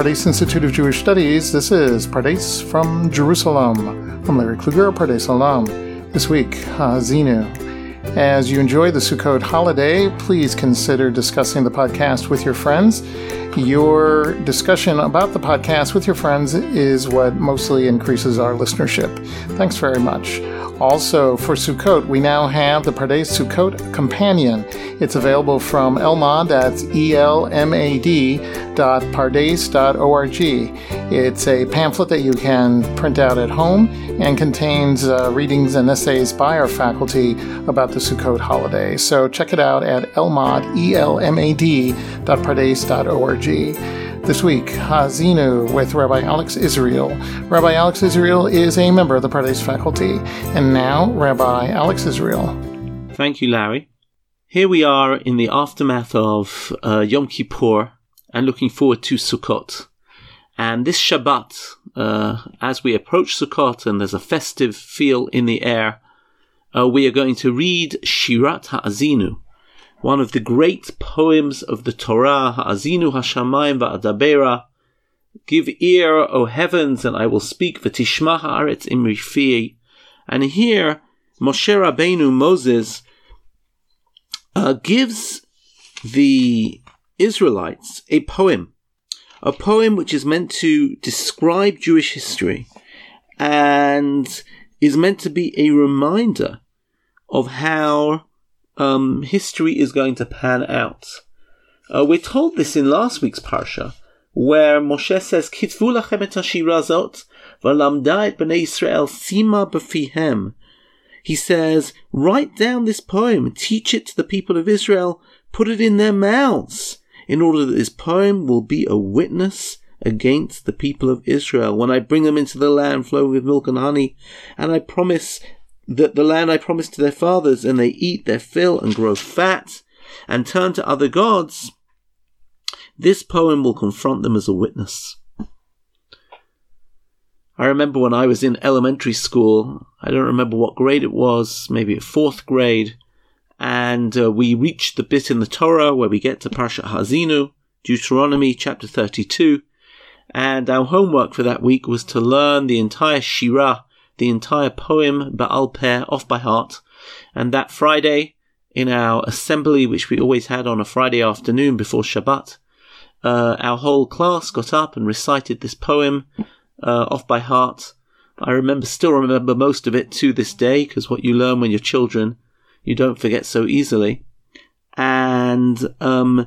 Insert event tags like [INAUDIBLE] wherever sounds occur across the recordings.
Pardes Institute of Jewish Studies. This is Pardes from Jerusalem. I'm Larry Kluger, Pardes alum. This week, uh, Ha'azinu. As you enjoy the Sukkot holiday, please consider discussing the podcast with your friends. Your discussion about the podcast with your friends is what mostly increases our listenership. Thanks very much. Also, for Sukkot, we now have the Pardes Sukkot Companion. It's available from Elmad, that's E-L-M-A-D dot dot org. It's a pamphlet that you can print out at home and contains uh, readings and essays by our faculty about the Sukkot holiday. So check it out at elmad, E-L-M-A-D dot dot org. This week, Ha'azinu with Rabbi Alex Israel. Rabbi Alex Israel is a member of the Pardes faculty. And now, Rabbi Alex Israel. Thank you, Larry. Here we are in the aftermath of uh, Yom Kippur and looking forward to Sukkot. And this Shabbat, uh, as we approach Sukkot and there's a festive feel in the air, uh, we are going to read Shirat Ha'azinu, one of the great poems of the Torah, Ha'azinu Hashamayim Va'adabera, Give ear, O heavens, and I will speak, V'tishma ha'aretz imri And here, Moshe Rabbeinu, Moses, uh, gives the Israelites a poem, a poem which is meant to describe Jewish history and is meant to be a reminder of how um, history is going to pan out. Uh, we're told this in last week's parsha, where Moshe says, "Kitvu lachem et hashirazot, et bnei Israel sima b'fihem." He says, "Write down this poem, teach it to the people of Israel, put it in their mouths, in order that this poem will be a witness." Against the people of Israel when I bring them into the land flowing with milk and honey, and I promise that the land I promised to their fathers, and they eat their fill and grow fat, and turn to other gods, this poem will confront them as a witness. I remember when I was in elementary school, I don't remember what grade it was, maybe fourth grade, and uh, we reached the bit in the Torah where we get to Parshat Ha'azinu, Deuteronomy chapter 32, and our homework for that week was to learn the entire Shirah, the entire poem Baal Peh off by heart. And that Friday, in our assembly, which we always had on a Friday afternoon before Shabbat, uh, our whole class got up and recited this poem uh, off by heart. I remember, still remember most of it to this day, because what you learn when you're children, you don't forget so easily. And um,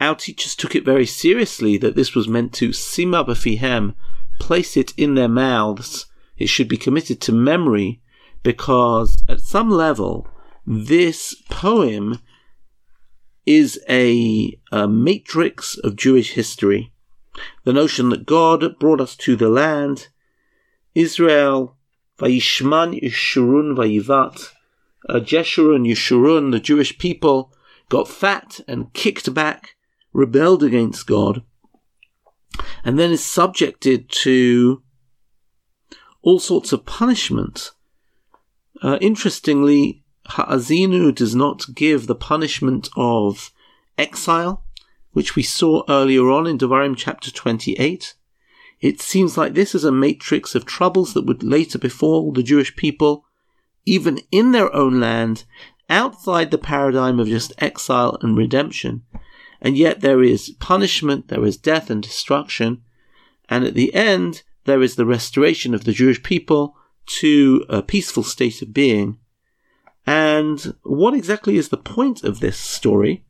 our teachers took it very seriously that this was meant to sima b'fihem, place it in their mouths, it should be committed to memory because at some level, this poem is a, a, matrix of Jewish history. The notion that God brought us to the land, Israel, Vayishman Yeshurun Vayivat, uh, Jeshurun Yeshurun, the Jewish people, got fat and kicked back, rebelled against God, and then is subjected to all sorts of punishment. Uh, interestingly, Ha'azinu does not give the punishment of exile, which we saw earlier on in Devarim chapter 28. It seems like this is a matrix of troubles that would later befall the Jewish people, even in their own land, outside the paradigm of just exile and redemption. And yet there is punishment, there is death and destruction, and at the end, there is the restoration of the Jewish people to a peaceful state of being. And what exactly is the point of this story?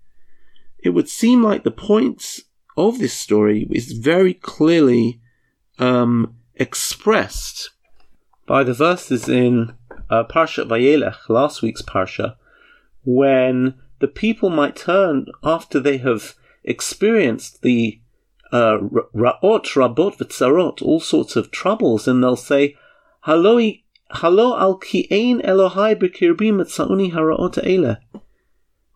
It would seem like the point of this story is very clearly um, expressed by the verses in uh, Parsha Vayelech, last week's Parsha, when the people might turn after they have experienced the uh, ra'ot, rabot, v'tzarot, all sorts of troubles, and they'll say, Halo, halo al ki'ein Elohai b'kirbi mitzauni hara'ot eile.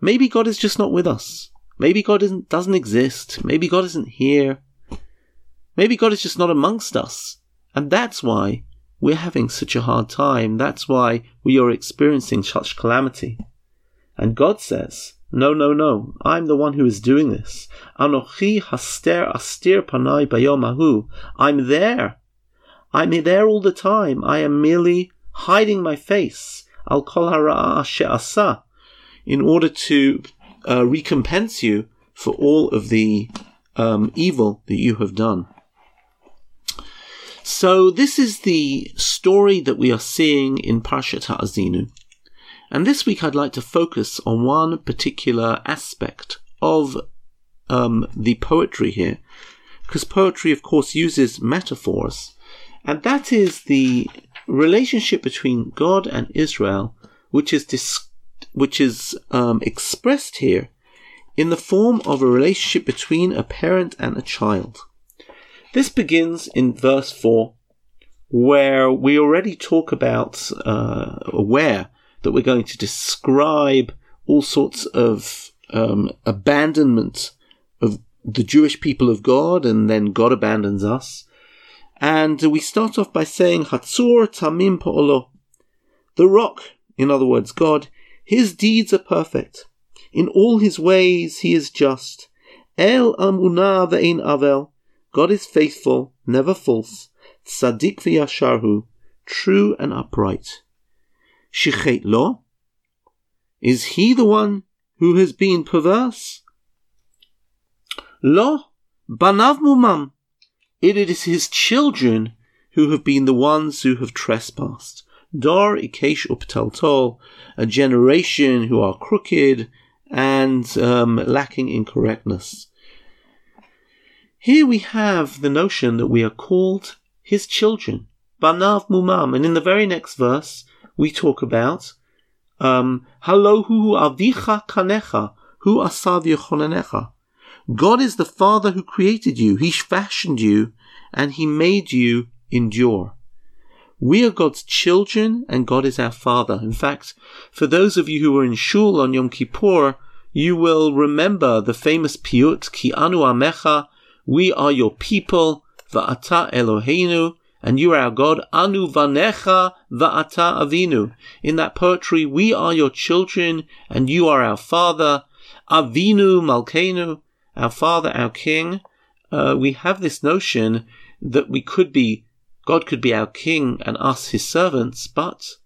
Maybe God is just not with us. Maybe God isn't, doesn't exist. Maybe God isn't here. Maybe God is just not amongst us. And that's why we're having such a hard time. That's why we are experiencing such calamity. And God says, No, no, no. I'm the one who is doing this. Anochi haster astir panai bayomahu. I'm there. I'm there all the time. I am merely hiding my face. Al kol hara in order to uh, recompense you for all of the um, evil that you have done. So this is the story that we are seeing in Parshat Ha'azinu. And this week I'd like to focus on one particular aspect of um, the poetry here, because poetry, of course, uses metaphors, and that is the relationship between God and Israel, which is dis- which is um, expressed here in the form of a relationship between a parent and a child. This begins in verse 4, where we already talk about, uh, where that we're going to describe all sorts of um, abandonment of the Jewish people of God, and then God abandons us. And we start off by saying, Hatzur Tamim Po'olo. The rock, in other words, God, his deeds are perfect. In all his ways he is just. El Amunah ve'in Avel. God is faithful, never false, tzaddik v'yasharhu, true and upright. Shichet lo? Is he the one who has been perverse? Lo, banav mumam. It is his children who have been the ones who have trespassed. Dor ikesh uptaltol, a generation who are crooked and um, lacking in correctness. Here we have the notion that we are called his children, banav mumam, and in the very next verse we talk about um, Halohu avicha kanecha, hu. God is the Father who created you. He fashioned you and He made you endure. We are God's children and God is our Father. In fact, for those of you who were in Shul on Yom Kippur, you will remember the famous piyut, Ki anu amecha, we are your people, Va'ata Eloheinu, and you are our God, Anu Vanecha Va'ata Avinu. In that poetry, we are your children, and you are our Father, Avinu Malkeinu, our Father, our King. Uh, we have this notion that we could be, God could be our King and us his servants, but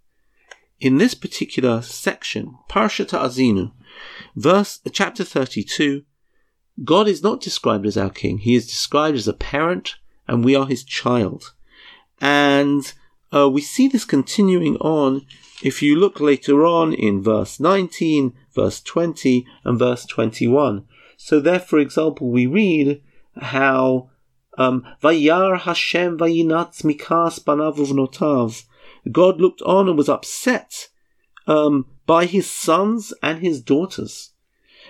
in this particular section, Parshat Azinu, verse, chapter 32, God is not described as our king. He is described as a parent, and we are his child. And uh, we see this continuing on if you look later on in verse 19, verse 20, and verse 21. So there, for example, we read how um, Vayar Hashem vayinatz mikas banav. God looked on and was upset um, by his sons and his daughters.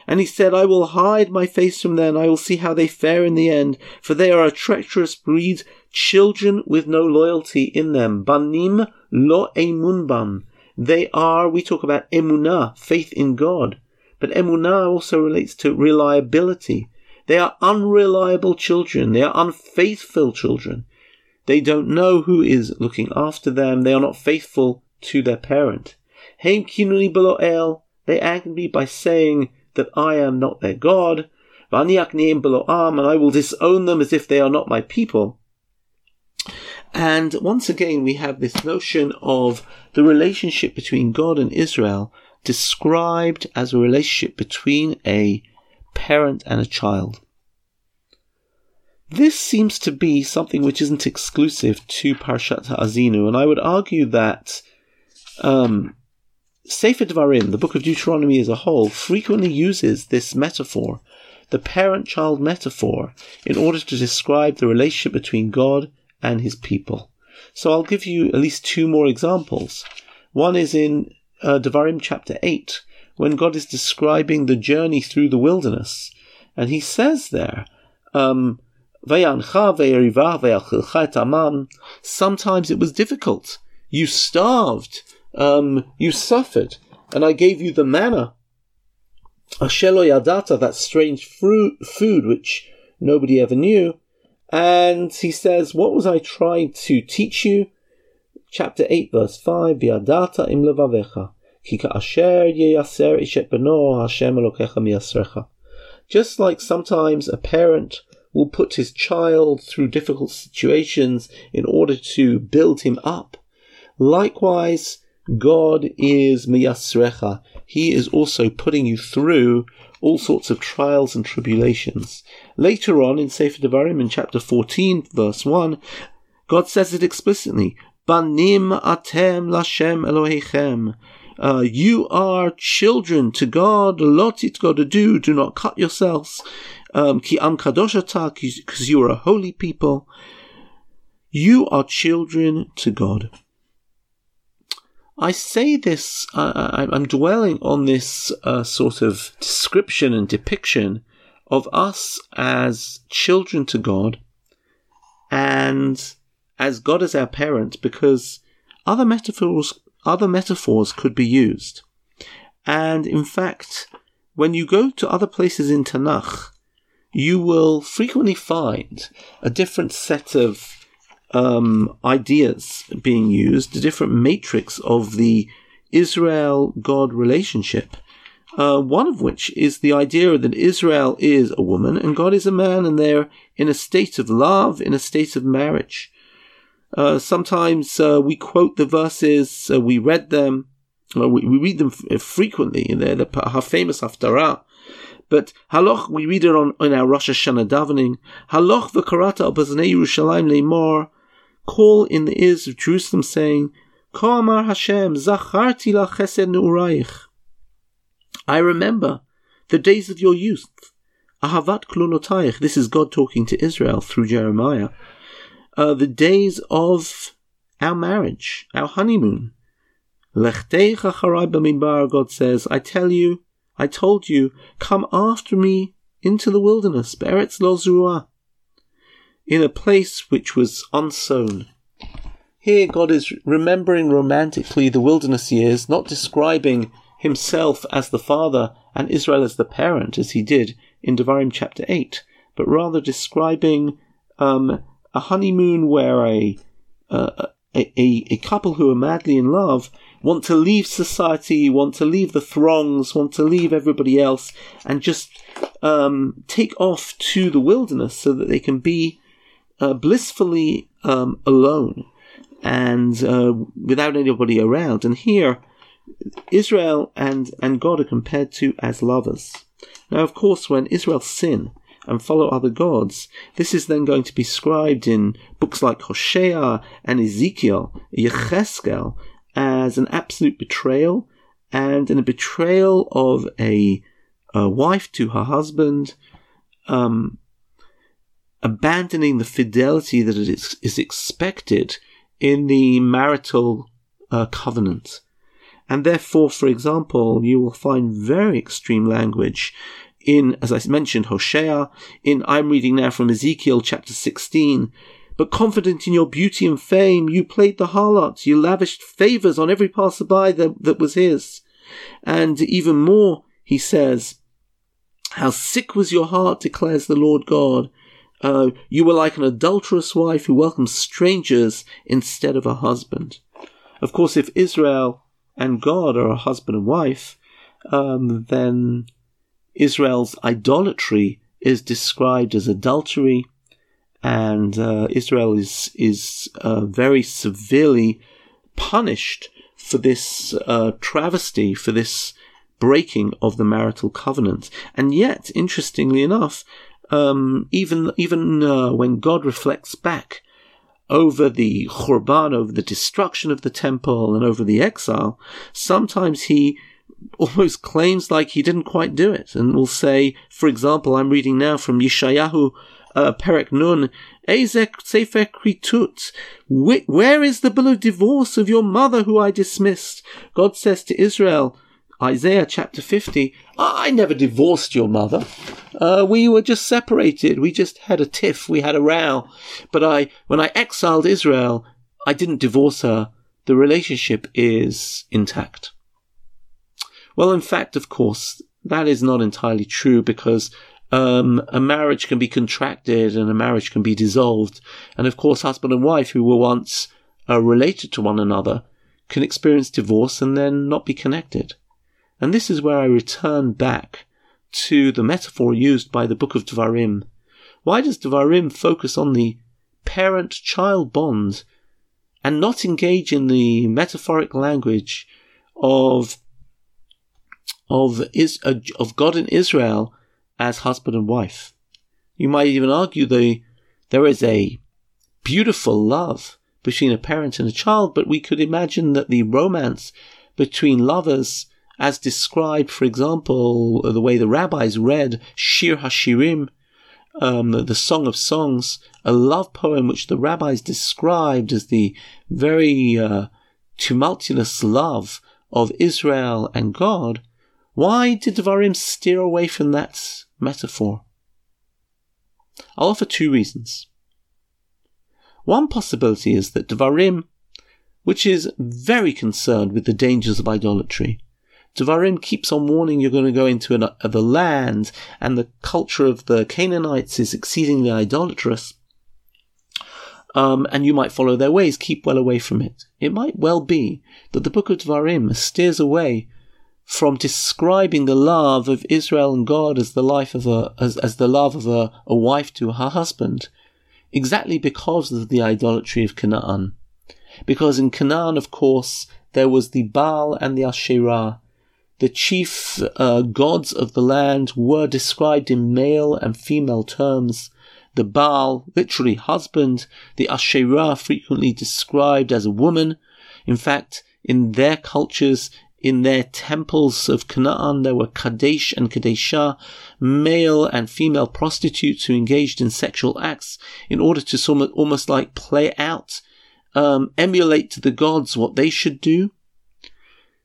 And he said, I will hide my face from them, I will see how they fare in the end, for they are a treacherous breed, children with no loyalty in them. Banim lo emunban. They are, we talk about emunah, faith in God. But emunah also relates to reliability. They are unreliable children. They are unfaithful children. They don't know who is looking after them. They are not faithful to their parent. Heim kinuni below el. They angered me by saying, that I am not their God, and I will disown them as if they are not my people. And once again, we have this notion of the relationship between God and Israel described as a relationship between a parent and a child. This seems to be something which isn't exclusive to Parshat Azinu, and I would argue that um, Sefer Devarim, the book of Deuteronomy as a whole, frequently uses this metaphor, the parent child metaphor, in order to describe the relationship between God and his people. So I'll give you at least two more examples. One is in uh, Devarim chapter 8, when God is describing the journey through the wilderness. And he says there, um, Sometimes it was difficult. You starved um, you suffered, and I gave you the manna. Ashelo Yadata, that strange fruit, food which nobody ever knew. And he says, What was I trying to teach you? Chapter 8, verse 5 Yadata im levavecha. Just like sometimes a parent will put his child through difficult situations in order to build him up, likewise, God is miyasrecha. He is also putting you through all sorts of trials and tribulations. Later on in Sefer Devarim in chapter 14, verse 1, God says it explicitly, Banim atem lashem Elohechem. Uh, you are children to God. Lotit God do. Do not cut yourselves. Um, ki am kadoshata, because you are a holy people. You are children to God. I say this, uh, I'm dwelling on this uh, sort of description and depiction of us as children to God and as God as our parent because other metaphors other metaphors could be used. And in fact, when you go to other places in Tanakh, you will frequently find a different set of um, ideas being used, a different matrix of the Israel God relationship. Uh, one of which is the idea that Israel is a woman and God is a man, and they're in a state of love, in a state of marriage. Uh, sometimes uh, we quote the verses, uh, we read them, we, we, read them f- frequently. They're the, the famous Haftarah. But haloch, we read it on in our Rosh Hashanah davening. Haloch v'karata al Yerushalayim leimor. Call in the ears of Jerusalem, saying, Ko amar Hashem, zacharti la chesed ne'urayich. I remember the days of your youth. Ahavat klonotayich. This is God talking to Israel through Jeremiah uh, the days of our marriage, our honeymoon. God says, I tell you, I told you, come after me into the wilderness, Beretz Lozruah, in a place which was unsown. Here, God is remembering romantically the wilderness years, not describing himself as the father and Israel as the parent, as he did in Devarim chapter 8, but rather describing um, a honeymoon where a, uh, a, a, a couple who are madly in love want to leave society, want to leave the throngs, want to leave everybody else, and just um, take off to the wilderness so that they can be uh, blissfully um, alone and uh, without anybody around. And here, Israel and, and God are compared to as lovers. Now, of course, when Israel sin, and follow other gods. This is then going to be scribed in books like Hosea and Ezekiel, Yecheskel, as an absolute betrayal and in a betrayal of a, a wife to her husband, um, abandoning the fidelity that is, is expected in the marital uh, covenant. And therefore, for example, you will find very extreme language in, as I mentioned, Hosea, in, I'm reading now from Ezekiel chapter 16, but confident in your beauty and fame, you played the harlot, you lavished favors on every passerby that, that was his. And even more, he says, How sick was your heart, declares the Lord God. Uh, you were like an adulterous wife who welcomes strangers instead of a husband. Of course, if Israel and God are a husband and wife, um, then Israel's idolatry is described as adultery, and uh, Israel is is uh, very severely punished for this uh, travesty, for this breaking of the marital covenant. And yet, interestingly enough, um, even even uh, when God reflects back over the Churban, over the destruction of the temple, and over the exile, sometimes he [LAUGHS] almost claims like he didn't quite do it, and will say, for example, I'm reading now from Yeshayahu uh, Perek Nun, Ezek Sefer Kritut, where is the bill of divorce of your mother who I dismissed? God says to Israel, Isaiah chapter 50, I never divorced your mother. Uh, we were just separated. We just had a tiff. We had a row. But I, when I exiled Israel, I didn't divorce her. The relationship is intact. Well, in fact, of course, that is not entirely true because um, a marriage can be contracted and a marriage can be dissolved. And of course, husband and wife who were once uh, related to one another can experience divorce and then not be connected. And this is where I return back to the metaphor used by the book of Dvarim. Why does Dvarim focus on the parent child bond and not engage in the metaphoric language of of is of God and Israel as husband and wife? You might even argue the there is a beautiful love between a parent and a child, but we could imagine that the romance between lovers, as described, for example, the way the rabbis read Shir Hashirim, um, the Song of Songs, a love poem which the rabbis described as the very uh, tumultuous love of Israel and God, why did Devarim steer away from that metaphor? I'll offer two reasons. One possibility is that Devarim, which is very concerned with the dangers of idolatry, Devarim keeps on warning you're going to go into an, uh, the land, and the culture of the Canaanites is exceedingly idolatrous. Um, and you might follow their ways, keep well away from it. It might well be that the book of Devarim steers away from describing the love of Israel and God as the life of a as, as the love of a, a wife to her husband, exactly because of the idolatry of Canaan. Because in Canaan, of course, there was the Baal and the Asherah. The chief uh, gods of the land were described in male and female terms. The Baal, literally husband, the Asherah frequently described as a woman. In fact, in their cultures, in their temples of Canaan, there were Kadesh and Kadeshah, male and female prostitutes who engaged in sexual acts in order to almost like play out, um, emulate to the gods what they should do.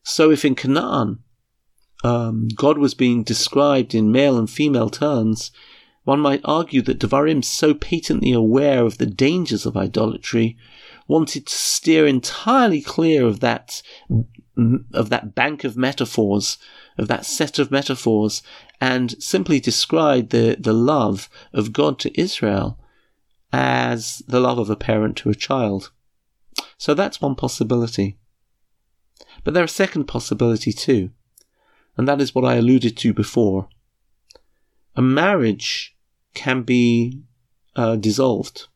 So if in Canaan, um, God was being described in male and female terms, one might argue that Devarim, so patently aware of the dangers of idolatry, wanted to steer entirely clear of that of that bank of metaphors, of that set of metaphors, and simply describe the, the love of God to Israel as the love of a parent to a child. So that's one possibility. But there's a second possibility too, and that is what I alluded to before. A marriage can be uh, dissolved.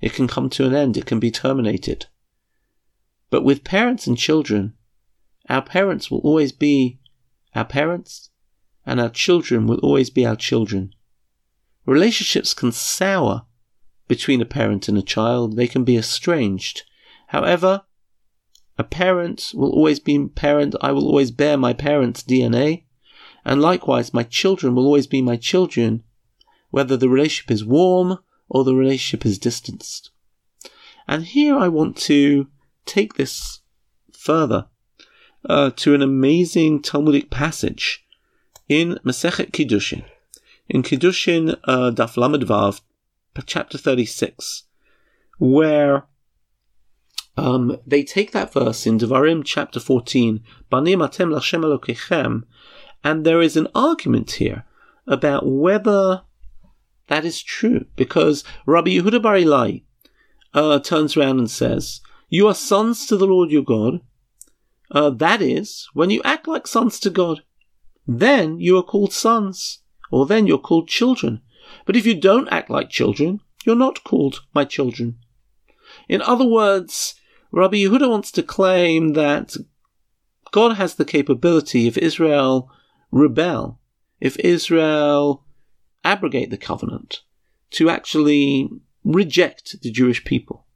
It can come to an end. It can be terminated. But with parents and children, our parents will always be our parents, and our children will always be our children. Relationships can sour between a parent and a child, they can be estranged. However, a parent will always be parent, I will always bear my parents' DNA, and likewise my children will always be my children, whether the relationship is warm or the relationship is distanced. And here I want to take this further uh, to an amazing Talmudic passage in Masechet Kiddushin. In Kiddushin uh, Daf Lamed Vav, chapter 36, where um, they take that verse in Devarim chapter 14, Banim atem Lashem Elokechem, and there is an argument here about whether that is true, because Rabbi Yehuda Bar Ilai uh, turns around and says, You are sons to the Lord your God, uh, that is, when you act like sons to God, then you are called sons, or then you're called children. But if you don't act like children, you're not called my children. In other words, Rabbi Yehuda wants to claim that God has the capability, if Israel rebel, if Israel abrogate the covenant, to actually reject the Jewish people.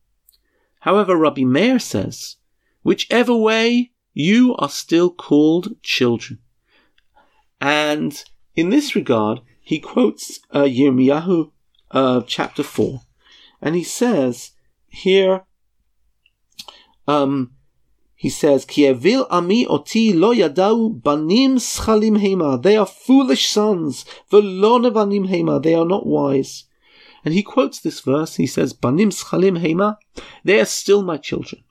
However, Rabbi Meir says, whichever way you are still called children. And in this regard, he quotes uh, Yirmiyahu uh, chapter 4, and he says here, um, he says, Ki evil ami oti lo yadau banim schalim hema. They are foolish sons. Velo nevanim hema. They are not wise. And he quotes this verse. He says, Banim schalim hema. They are still my children.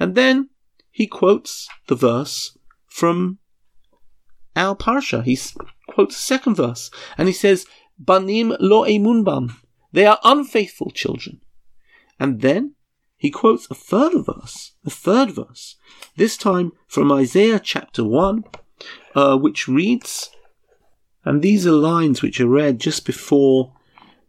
And then he quotes the verse from our parsha. He quotes the second verse, and he says, "Banim lo emunbam." They are unfaithful children. And then he quotes a further verse, a third verse, this time from Isaiah chapter 1, uh, which reads, and these are lines which are read just before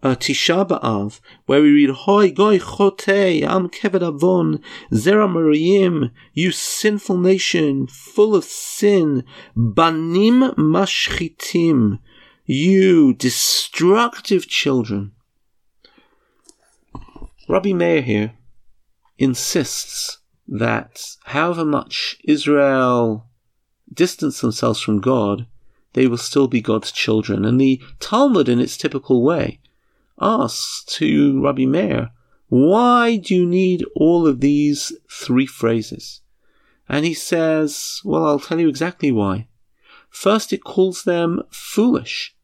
uh, Tisha B'Av, where we read, Hoi goi chotei am keved avon, zera mariyim, you sinful nation, full of sin, banim mashchitim, you destructive children. Rabbi Meir here insists that however much Israel distance themselves from God, they will still be God's children. And the Talmud, in its typical way, asks to Rabbi Meir, why do you need all of these three phrases? And he says, well, I'll tell you exactly why. First, it calls them foolish.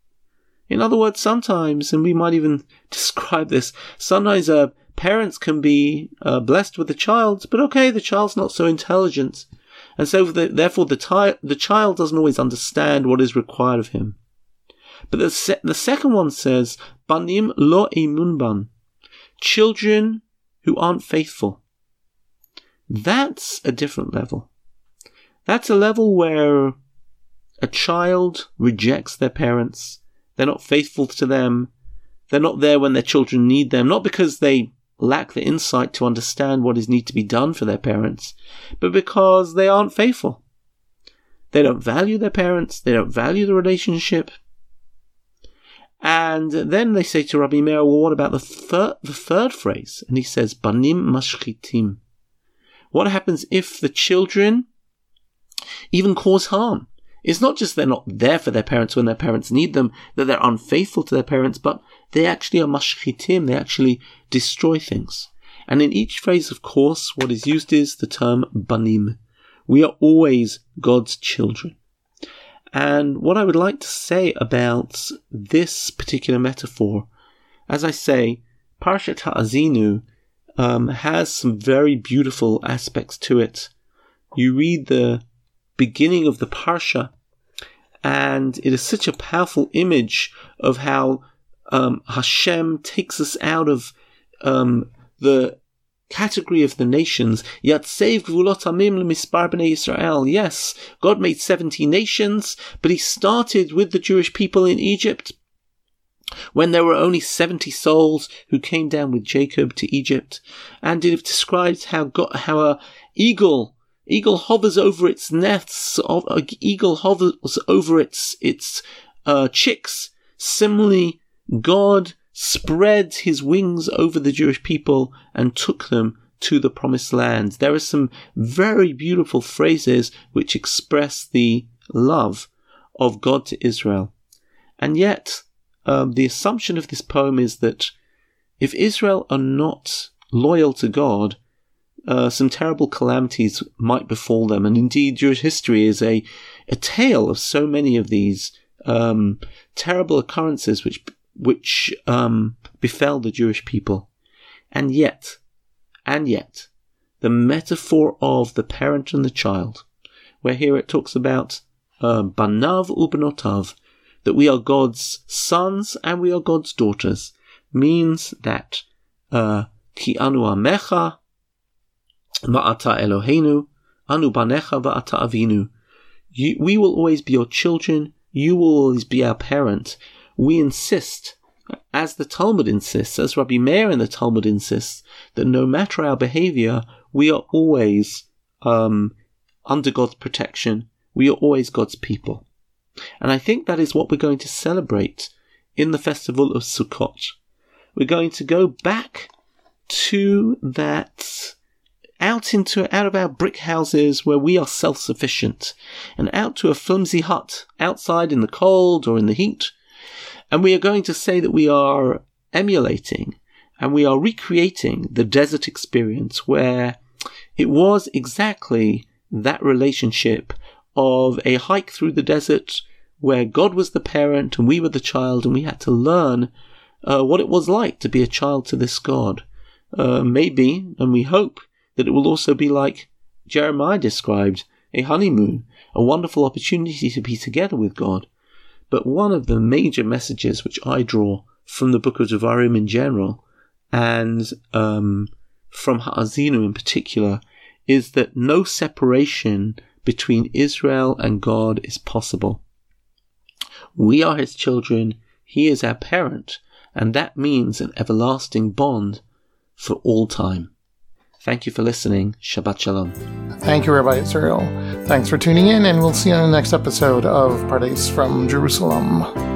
In other words, sometimes, and we might even [LAUGHS] describe this, sometimes a parents can be uh, blessed with a child, but okay, the child's not so intelligent, and so the, therefore the, the child doesn't always understand what is required of him. But the, se- the second one says, Banim lo imunban, children who aren't faithful. That's a different level. That's a level where a child rejects their parents. They're not faithful to them. They're not there when their children need them, not because they lack the insight to understand what is need to be done for their parents, but because they aren't faithful. They don't value their parents, they don't value the relationship. And then they say to Rabbi Meir, well, what about the third, the third phrase? And he says, Banim mashchitim. What happens if the children even cause harm? It's not just they're not there for their parents when their parents need them, that they're unfaithful to their parents, but they actually are mashchitim, they actually destroy things. And in each phrase, of course, what is used is the term banim. We are always God's children. And what I would like to say about this particular metaphor, as I say, Parshat Ha'azinu um, has some very beautiful aspects to it. You read the beginning of the Parsha, and it is such a powerful image of how um, Hashem takes us out of um, the category of the nations. Yet save Israel. Yes, God made 70 nations, but he started with the Jewish people in Egypt. When there were only 70 souls who came down with Jacob to Egypt, and it describes how God, how a eagle, eagle hovers over its nests, of, a eagle hovers over its, its, uh, chicks. Similarly, God spread his wings over the Jewish people and took them to the promised land. There are some very beautiful phrases which express the love of God to Israel. And yet, um, the assumption of this poem is that if Israel are not loyal to God, uh, some terrible calamities might befall them. And indeed, Jewish history is a, a tale of so many of these um, terrible occurrences which which um, befell the Jewish people. And yet, and yet, the metaphor of the parent and the child, where here it talks about uh, banav ubnotav, that we are God's sons and we are God's daughters, means that uh, ki anu amecha ma'ata Eloheinu, anu banecha va'ata avinu. we will always be your children. You will always be our parent, we insist, as the Talmud insists, as Rabbi Meir in the Talmud insists, that no matter our behavior, we are always um, under God's protection. We are always God's people. And I think that is what we're going to celebrate in the festival of Sukkot. We're going to go back to that out into out of our brick houses where we are self-sufficient and out to a flimsy hut outside in the cold or in the heat and we are going to say that we are emulating and we are recreating the desert experience where it was exactly that relationship of a hike through the desert where God was the parent and we were the child and we had to learn uh, what it was like to be a child to this God. Uh, maybe, and we hope, that it will also be like Jeremiah described a honeymoon, a wonderful opportunity to be together with God. But one of the major messages which I draw from the book of Devarim in general and um, from Ha'azinu in particular is that no separation between Israel and God is possible. We are his children, he is our parent, and that means an everlasting bond for all time. Thank you for listening. Shabbat Shalom. Thank you, Rabbi Israel. Thanks for tuning in, and we'll see you on the next episode of Pardes from Jerusalem.